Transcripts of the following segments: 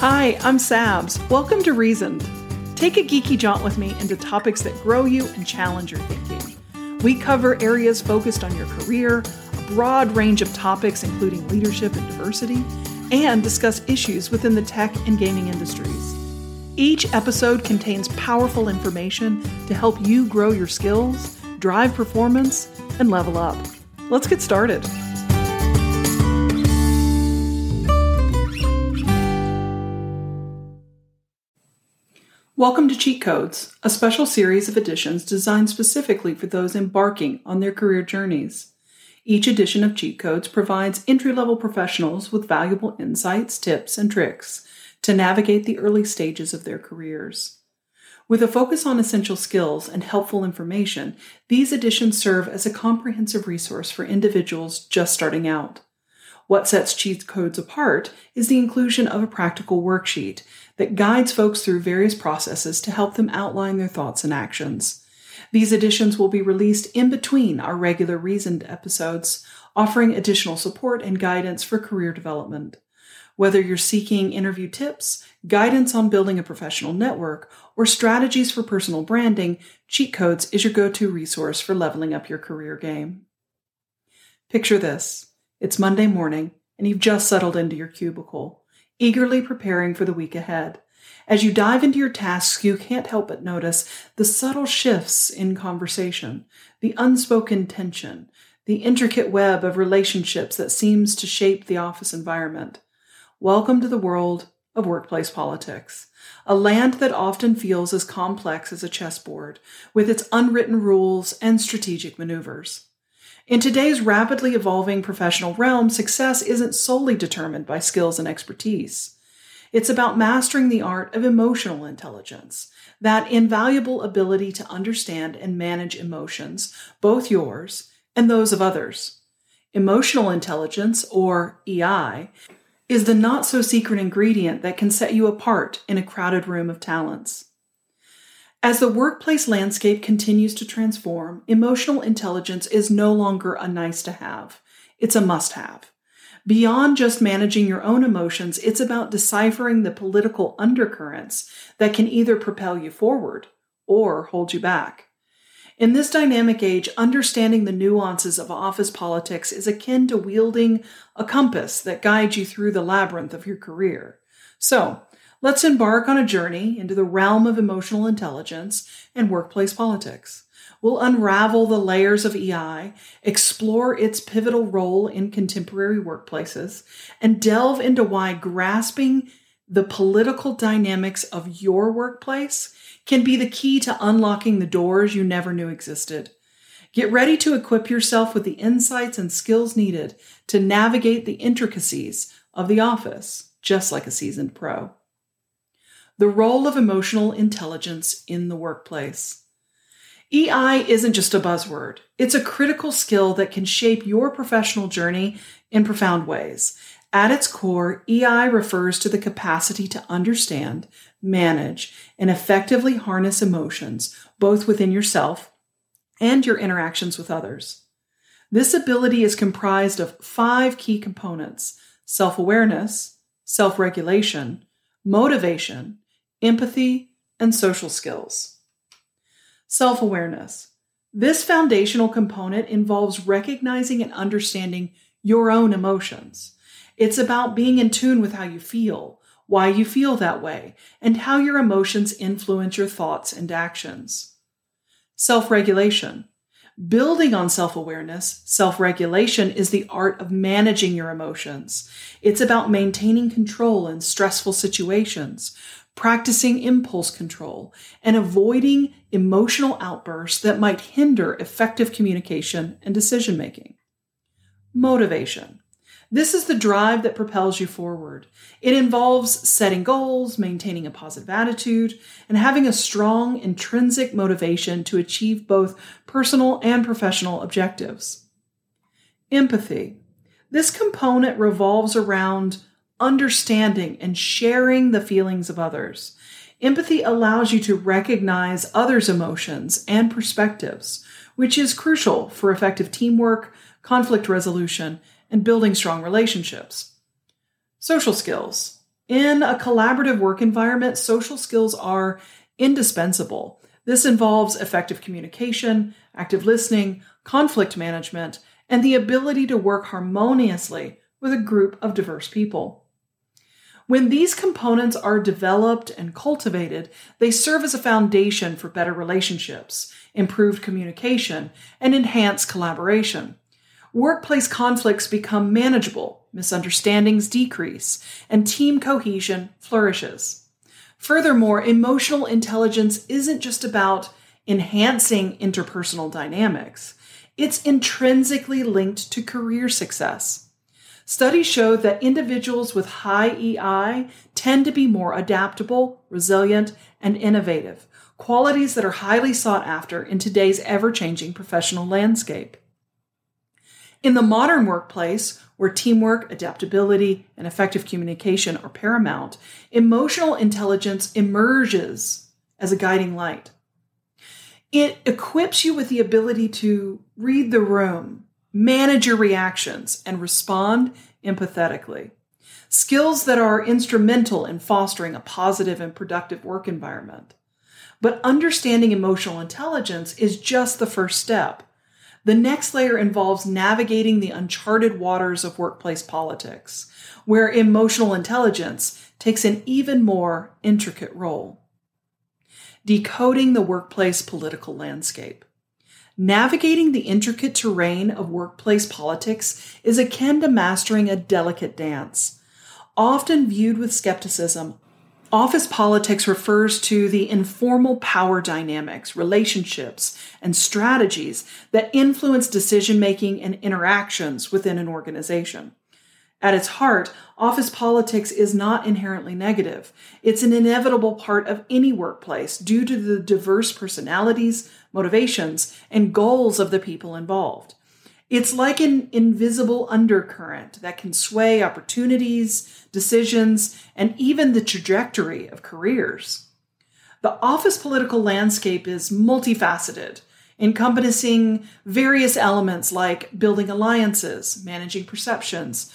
Hi, I'm Sabs. Welcome to Reasoned. Take a geeky jaunt with me into topics that grow you and challenge your thinking. We cover areas focused on your career, a broad range of topics including leadership and diversity, and discuss issues within the tech and gaming industries. Each episode contains powerful information to help you grow your skills, drive performance, and level up. Let's get started. Welcome to Cheat Codes, a special series of editions designed specifically for those embarking on their career journeys. Each edition of Cheat Codes provides entry level professionals with valuable insights, tips, and tricks to navigate the early stages of their careers. With a focus on essential skills and helpful information, these editions serve as a comprehensive resource for individuals just starting out. What sets cheat codes apart is the inclusion of a practical worksheet that guides folks through various processes to help them outline their thoughts and actions. These editions will be released in between our regular Reasoned episodes, offering additional support and guidance for career development. Whether you're seeking interview tips, guidance on building a professional network, or strategies for personal branding, Cheat Codes is your go to resource for leveling up your career game. Picture this it's Monday morning, and you've just settled into your cubicle, eagerly preparing for the week ahead. As you dive into your tasks, you can't help but notice the subtle shifts in conversation, the unspoken tension, the intricate web of relationships that seems to shape the office environment. Welcome to the world of workplace politics, a land that often feels as complex as a chessboard, with its unwritten rules and strategic maneuvers. In today's rapidly evolving professional realm, success isn't solely determined by skills and expertise. It's about mastering the art of emotional intelligence, that invaluable ability to understand and manage emotions, both yours and those of others. Emotional intelligence, or EI, is the not so secret ingredient that can set you apart in a crowded room of talents. As the workplace landscape continues to transform, emotional intelligence is no longer a nice to have. It's a must have. Beyond just managing your own emotions, it's about deciphering the political undercurrents that can either propel you forward or hold you back. In this dynamic age, understanding the nuances of office politics is akin to wielding a compass that guides you through the labyrinth of your career. So, Let's embark on a journey into the realm of emotional intelligence and workplace politics. We'll unravel the layers of EI, explore its pivotal role in contemporary workplaces, and delve into why grasping the political dynamics of your workplace can be the key to unlocking the doors you never knew existed. Get ready to equip yourself with the insights and skills needed to navigate the intricacies of the office, just like a seasoned pro. The role of emotional intelligence in the workplace. EI isn't just a buzzword. It's a critical skill that can shape your professional journey in profound ways. At its core, EI refers to the capacity to understand, manage, and effectively harness emotions, both within yourself and your interactions with others. This ability is comprised of five key components self awareness, self regulation, motivation, empathy, and social skills. Self awareness. This foundational component involves recognizing and understanding your own emotions. It's about being in tune with how you feel, why you feel that way, and how your emotions influence your thoughts and actions. Self regulation. Building on self awareness, self regulation is the art of managing your emotions. It's about maintaining control in stressful situations, practicing impulse control, and avoiding emotional outbursts that might hinder effective communication and decision making. Motivation. This is the drive that propels you forward. It involves setting goals, maintaining a positive attitude, and having a strong intrinsic motivation to achieve both personal and professional objectives. Empathy. This component revolves around understanding and sharing the feelings of others. Empathy allows you to recognize others' emotions and perspectives, which is crucial for effective teamwork, conflict resolution, and building strong relationships. Social skills. In a collaborative work environment, social skills are indispensable. This involves effective communication, active listening, conflict management, and the ability to work harmoniously with a group of diverse people. When these components are developed and cultivated, they serve as a foundation for better relationships, improved communication, and enhanced collaboration. Workplace conflicts become manageable, misunderstandings decrease, and team cohesion flourishes. Furthermore, emotional intelligence isn't just about enhancing interpersonal dynamics, it's intrinsically linked to career success. Studies show that individuals with high EI tend to be more adaptable, resilient, and innovative, qualities that are highly sought after in today's ever changing professional landscape. In the modern workplace, where teamwork, adaptability, and effective communication are paramount, emotional intelligence emerges as a guiding light. It equips you with the ability to read the room, manage your reactions, and respond empathetically. Skills that are instrumental in fostering a positive and productive work environment. But understanding emotional intelligence is just the first step. The next layer involves navigating the uncharted waters of workplace politics, where emotional intelligence takes an even more intricate role. Decoding the workplace political landscape. Navigating the intricate terrain of workplace politics is akin to mastering a delicate dance. Often viewed with skepticism, office politics refers to the informal power dynamics, relationships, and strategies that influence decision making and interactions within an organization. At its heart, office politics is not inherently negative. It's an inevitable part of any workplace due to the diverse personalities, motivations, and goals of the people involved. It's like an invisible undercurrent that can sway opportunities, decisions, and even the trajectory of careers. The office political landscape is multifaceted, encompassing various elements like building alliances, managing perceptions,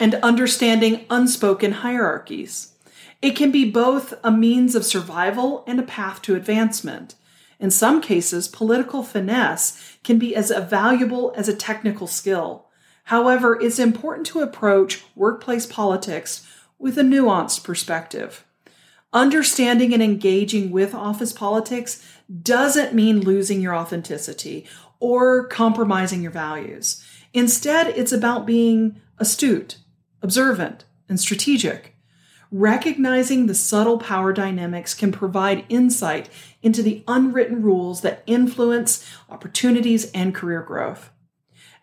and understanding unspoken hierarchies. It can be both a means of survival and a path to advancement. In some cases, political finesse can be as valuable as a technical skill. However, it's important to approach workplace politics with a nuanced perspective. Understanding and engaging with office politics doesn't mean losing your authenticity or compromising your values. Instead, it's about being astute, observant, and strategic. Recognizing the subtle power dynamics can provide insight into the unwritten rules that influence opportunities and career growth.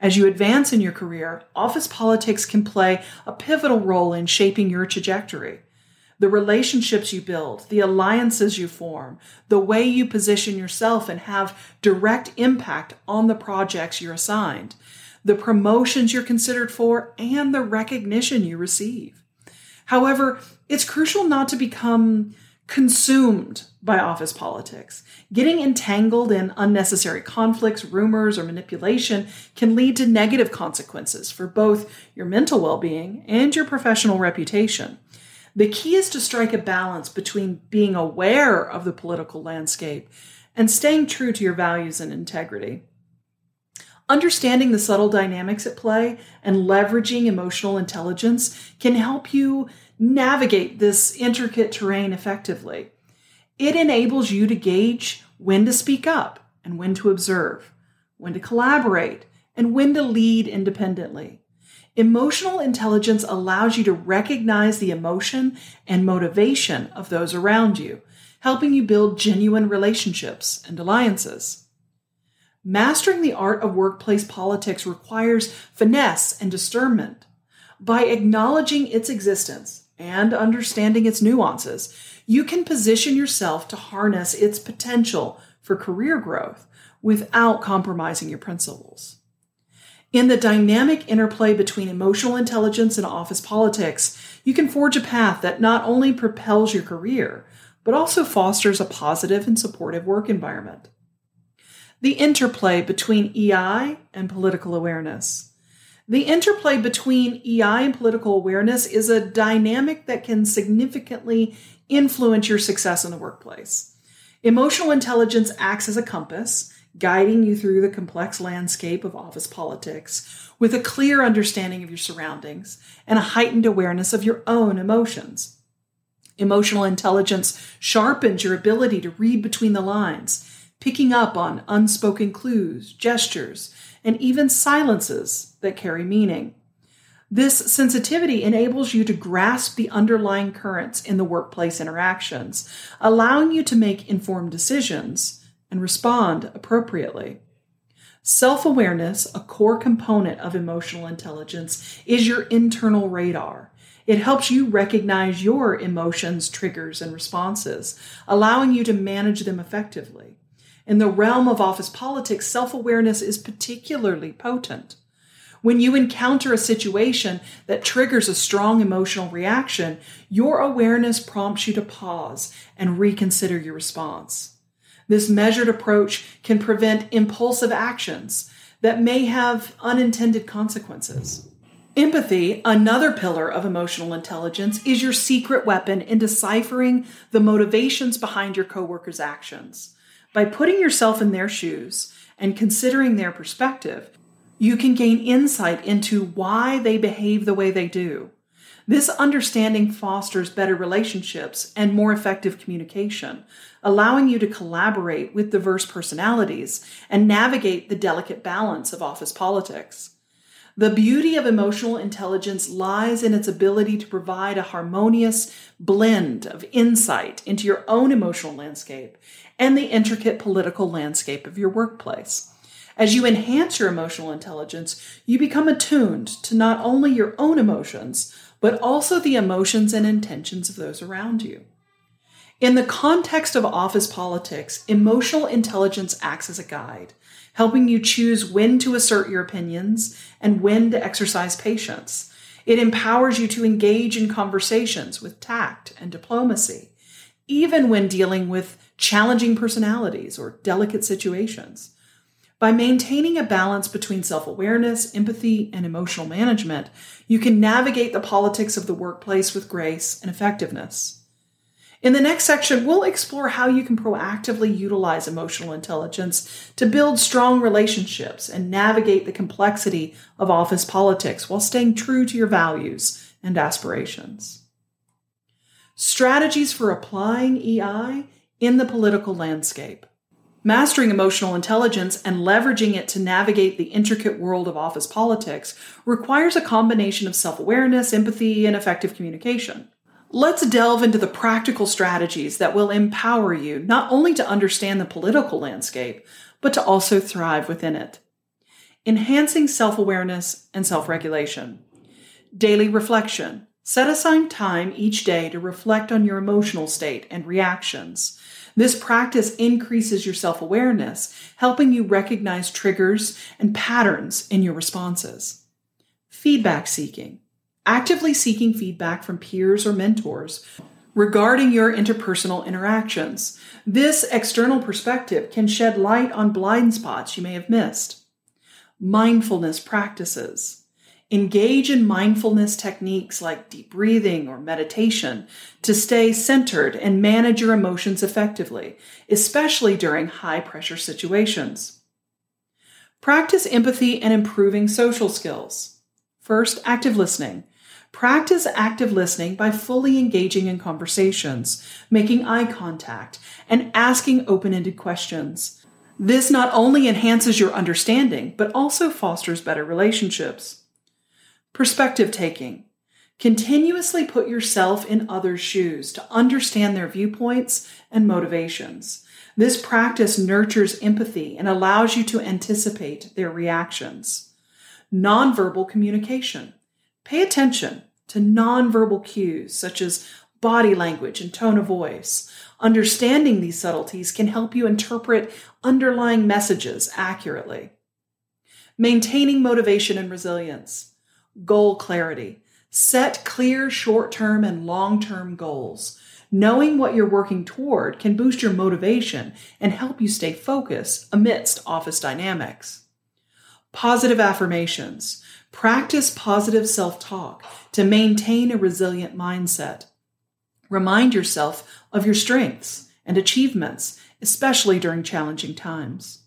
As you advance in your career, office politics can play a pivotal role in shaping your trajectory. The relationships you build, the alliances you form, the way you position yourself and have direct impact on the projects you're assigned, the promotions you're considered for, and the recognition you receive. However, it's crucial not to become consumed by office politics. Getting entangled in unnecessary conflicts, rumors, or manipulation can lead to negative consequences for both your mental well being and your professional reputation. The key is to strike a balance between being aware of the political landscape and staying true to your values and integrity. Understanding the subtle dynamics at play and leveraging emotional intelligence can help you navigate this intricate terrain effectively. It enables you to gauge when to speak up and when to observe, when to collaborate, and when to lead independently. Emotional intelligence allows you to recognize the emotion and motivation of those around you, helping you build genuine relationships and alliances. Mastering the art of workplace politics requires finesse and discernment. By acknowledging its existence and understanding its nuances, you can position yourself to harness its potential for career growth without compromising your principles. In the dynamic interplay between emotional intelligence and office politics, you can forge a path that not only propels your career, but also fosters a positive and supportive work environment the interplay between EI and political awareness. The interplay between EI and political awareness is a dynamic that can significantly influence your success in the workplace. Emotional intelligence acts as a compass, guiding you through the complex landscape of office politics with a clear understanding of your surroundings and a heightened awareness of your own emotions. Emotional intelligence sharpens your ability to read between the lines, picking up on unspoken clues, gestures, and even silences that carry meaning. This sensitivity enables you to grasp the underlying currents in the workplace interactions, allowing you to make informed decisions and respond appropriately. Self awareness, a core component of emotional intelligence, is your internal radar. It helps you recognize your emotions, triggers, and responses, allowing you to manage them effectively. In the realm of office politics, self awareness is particularly potent. When you encounter a situation that triggers a strong emotional reaction, your awareness prompts you to pause and reconsider your response. This measured approach can prevent impulsive actions that may have unintended consequences. Empathy, another pillar of emotional intelligence, is your secret weapon in deciphering the motivations behind your coworkers' actions. By putting yourself in their shoes and considering their perspective, you can gain insight into why they behave the way they do. This understanding fosters better relationships and more effective communication, allowing you to collaborate with diverse personalities and navigate the delicate balance of office politics. The beauty of emotional intelligence lies in its ability to provide a harmonious blend of insight into your own emotional landscape and the intricate political landscape of your workplace. As you enhance your emotional intelligence, you become attuned to not only your own emotions, but also the emotions and intentions of those around you. In the context of office politics, emotional intelligence acts as a guide, helping you choose when to assert your opinions and when to exercise patience. It empowers you to engage in conversations with tact and diplomacy, even when dealing with challenging personalities or delicate situations. By maintaining a balance between self awareness, empathy, and emotional management, you can navigate the politics of the workplace with grace and effectiveness. In the next section, we'll explore how you can proactively utilize emotional intelligence to build strong relationships and navigate the complexity of office politics while staying true to your values and aspirations. Strategies for applying EI in the political landscape. Mastering emotional intelligence and leveraging it to navigate the intricate world of office politics requires a combination of self awareness, empathy, and effective communication. Let's delve into the practical strategies that will empower you not only to understand the political landscape, but to also thrive within it. Enhancing self awareness and self regulation. Daily reflection. Set aside time each day to reflect on your emotional state and reactions. This practice increases your self awareness, helping you recognize triggers and patterns in your responses. Feedback seeking. Actively seeking feedback from peers or mentors regarding your interpersonal interactions. This external perspective can shed light on blind spots you may have missed. Mindfulness practices. Engage in mindfulness techniques like deep breathing or meditation to stay centered and manage your emotions effectively, especially during high pressure situations. Practice empathy and improving social skills. First, active listening. Practice active listening by fully engaging in conversations, making eye contact, and asking open ended questions. This not only enhances your understanding, but also fosters better relationships. Perspective taking. Continuously put yourself in others' shoes to understand their viewpoints and motivations. This practice nurtures empathy and allows you to anticipate their reactions. Nonverbal communication. Pay attention to nonverbal cues such as body language and tone of voice. Understanding these subtleties can help you interpret underlying messages accurately. Maintaining motivation and resilience. Goal clarity. Set clear short term and long term goals. Knowing what you're working toward can boost your motivation and help you stay focused amidst office dynamics. Positive affirmations. Practice positive self talk to maintain a resilient mindset. Remind yourself of your strengths and achievements, especially during challenging times.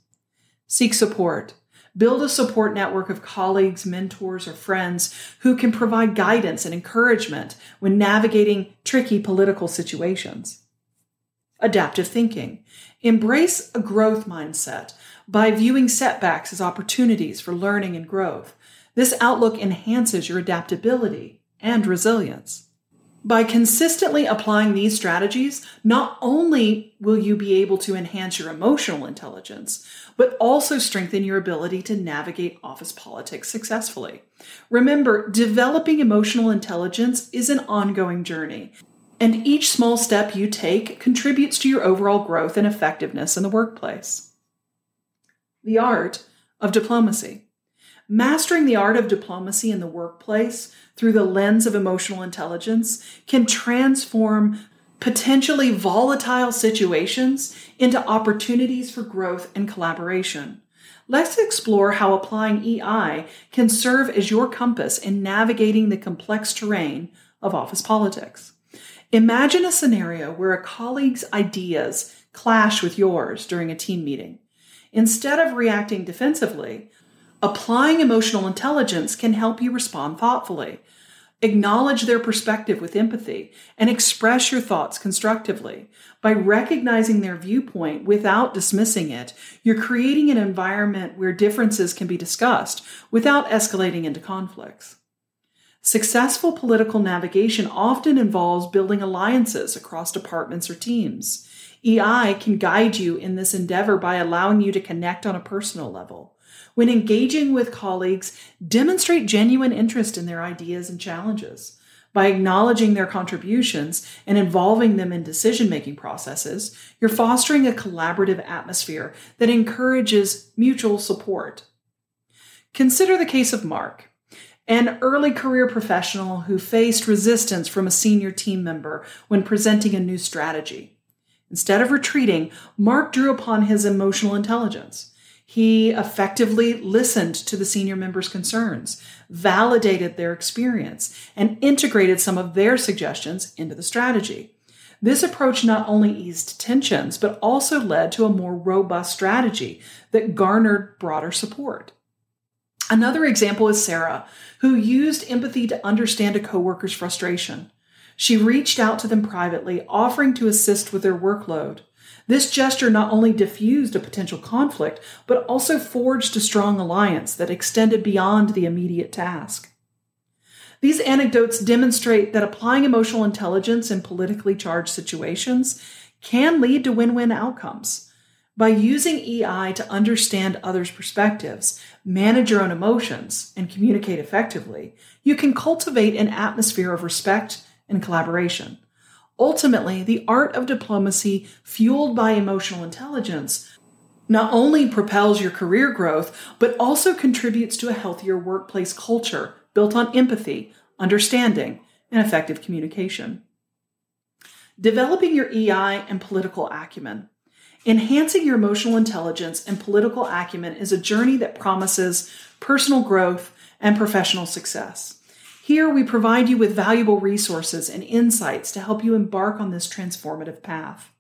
Seek support. Build a support network of colleagues, mentors, or friends who can provide guidance and encouragement when navigating tricky political situations. Adaptive thinking. Embrace a growth mindset by viewing setbacks as opportunities for learning and growth. This outlook enhances your adaptability and resilience. By consistently applying these strategies, not only will you be able to enhance your emotional intelligence, but also strengthen your ability to navigate office politics successfully. Remember, developing emotional intelligence is an ongoing journey, and each small step you take contributes to your overall growth and effectiveness in the workplace. The art of diplomacy. Mastering the art of diplomacy in the workplace through the lens of emotional intelligence can transform potentially volatile situations into opportunities for growth and collaboration. Let's explore how applying EI can serve as your compass in navigating the complex terrain of office politics. Imagine a scenario where a colleague's ideas clash with yours during a team meeting. Instead of reacting defensively, Applying emotional intelligence can help you respond thoughtfully. Acknowledge their perspective with empathy and express your thoughts constructively. By recognizing their viewpoint without dismissing it, you're creating an environment where differences can be discussed without escalating into conflicts. Successful political navigation often involves building alliances across departments or teams. EI can guide you in this endeavor by allowing you to connect on a personal level. When engaging with colleagues, demonstrate genuine interest in their ideas and challenges. By acknowledging their contributions and involving them in decision making processes, you're fostering a collaborative atmosphere that encourages mutual support. Consider the case of Mark, an early career professional who faced resistance from a senior team member when presenting a new strategy. Instead of retreating, Mark drew upon his emotional intelligence. He effectively listened to the senior members' concerns, validated their experience, and integrated some of their suggestions into the strategy. This approach not only eased tensions, but also led to a more robust strategy that garnered broader support. Another example is Sarah, who used empathy to understand a coworker's frustration. She reached out to them privately, offering to assist with their workload. This gesture not only diffused a potential conflict, but also forged a strong alliance that extended beyond the immediate task. These anecdotes demonstrate that applying emotional intelligence in politically charged situations can lead to win win outcomes. By using EI to understand others' perspectives, manage your own emotions, and communicate effectively, you can cultivate an atmosphere of respect and collaboration. Ultimately, the art of diplomacy, fueled by emotional intelligence, not only propels your career growth, but also contributes to a healthier workplace culture built on empathy, understanding, and effective communication. Developing your EI and political acumen. Enhancing your emotional intelligence and political acumen is a journey that promises personal growth and professional success. Here, we provide you with valuable resources and insights to help you embark on this transformative path.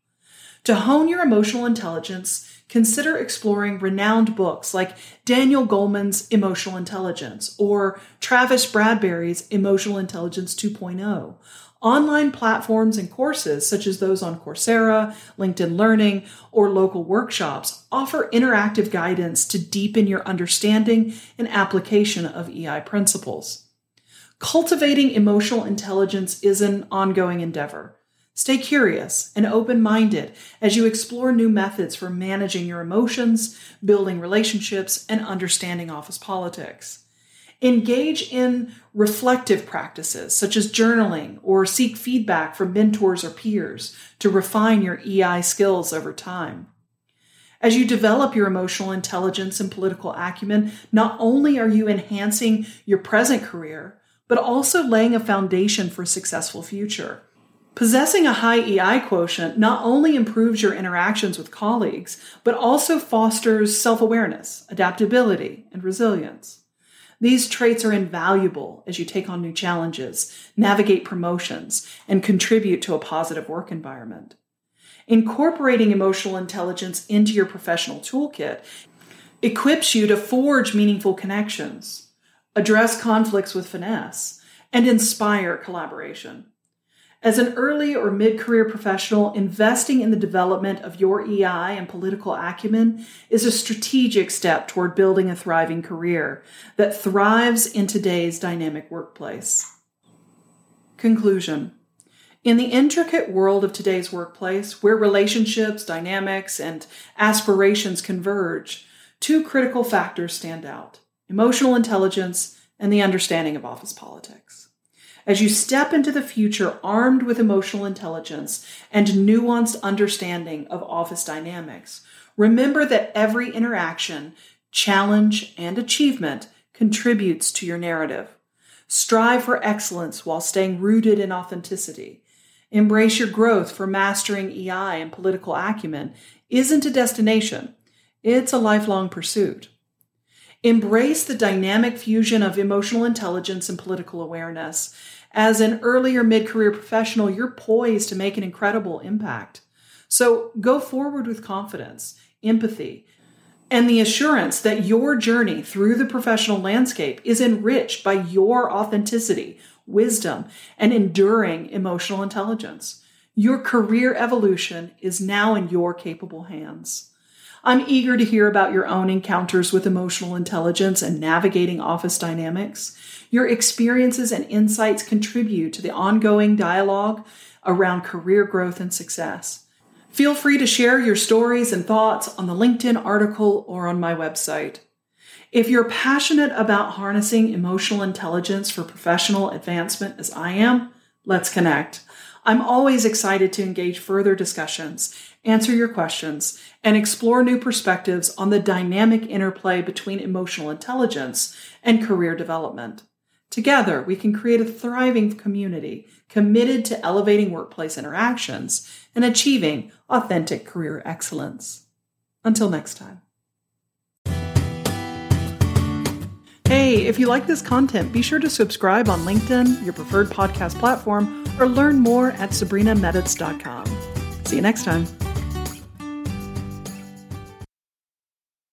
To hone your emotional intelligence, consider exploring renowned books like Daniel Goleman's Emotional Intelligence or Travis Bradberry's Emotional Intelligence 2.0. Online platforms and courses, such as those on Coursera, LinkedIn Learning, or local workshops, offer interactive guidance to deepen your understanding and application of EI principles. Cultivating emotional intelligence is an ongoing endeavor. Stay curious and open minded as you explore new methods for managing your emotions, building relationships, and understanding office politics. Engage in reflective practices such as journaling or seek feedback from mentors or peers to refine your EI skills over time. As you develop your emotional intelligence and political acumen, not only are you enhancing your present career, but also laying a foundation for a successful future. Possessing a high EI quotient not only improves your interactions with colleagues, but also fosters self awareness, adaptability, and resilience. These traits are invaluable as you take on new challenges, navigate promotions, and contribute to a positive work environment. Incorporating emotional intelligence into your professional toolkit equips you to forge meaningful connections, address conflicts with finesse, and inspire collaboration. As an early or mid career professional, investing in the development of your EI and political acumen is a strategic step toward building a thriving career that thrives in today's dynamic workplace. Conclusion In the intricate world of today's workplace, where relationships, dynamics, and aspirations converge, two critical factors stand out emotional intelligence and the understanding of office politics. As you step into the future armed with emotional intelligence and nuanced understanding of office dynamics, remember that every interaction, challenge, and achievement contributes to your narrative. Strive for excellence while staying rooted in authenticity. Embrace your growth for mastering EI and political acumen isn't a destination, it's a lifelong pursuit. Embrace the dynamic fusion of emotional intelligence and political awareness. As an earlier mid career professional, you're poised to make an incredible impact. So go forward with confidence, empathy, and the assurance that your journey through the professional landscape is enriched by your authenticity, wisdom, and enduring emotional intelligence. Your career evolution is now in your capable hands. I'm eager to hear about your own encounters with emotional intelligence and navigating office dynamics. Your experiences and insights contribute to the ongoing dialogue around career growth and success. Feel free to share your stories and thoughts on the LinkedIn article or on my website. If you're passionate about harnessing emotional intelligence for professional advancement as I am, let's connect. I'm always excited to engage further discussions, answer your questions, and explore new perspectives on the dynamic interplay between emotional intelligence and career development. Together, we can create a thriving community committed to elevating workplace interactions and achieving authentic career excellence. Until next time. Hey, if you like this content, be sure to subscribe on LinkedIn, your preferred podcast platform, or learn more at sabrinameditz.com. See you next time.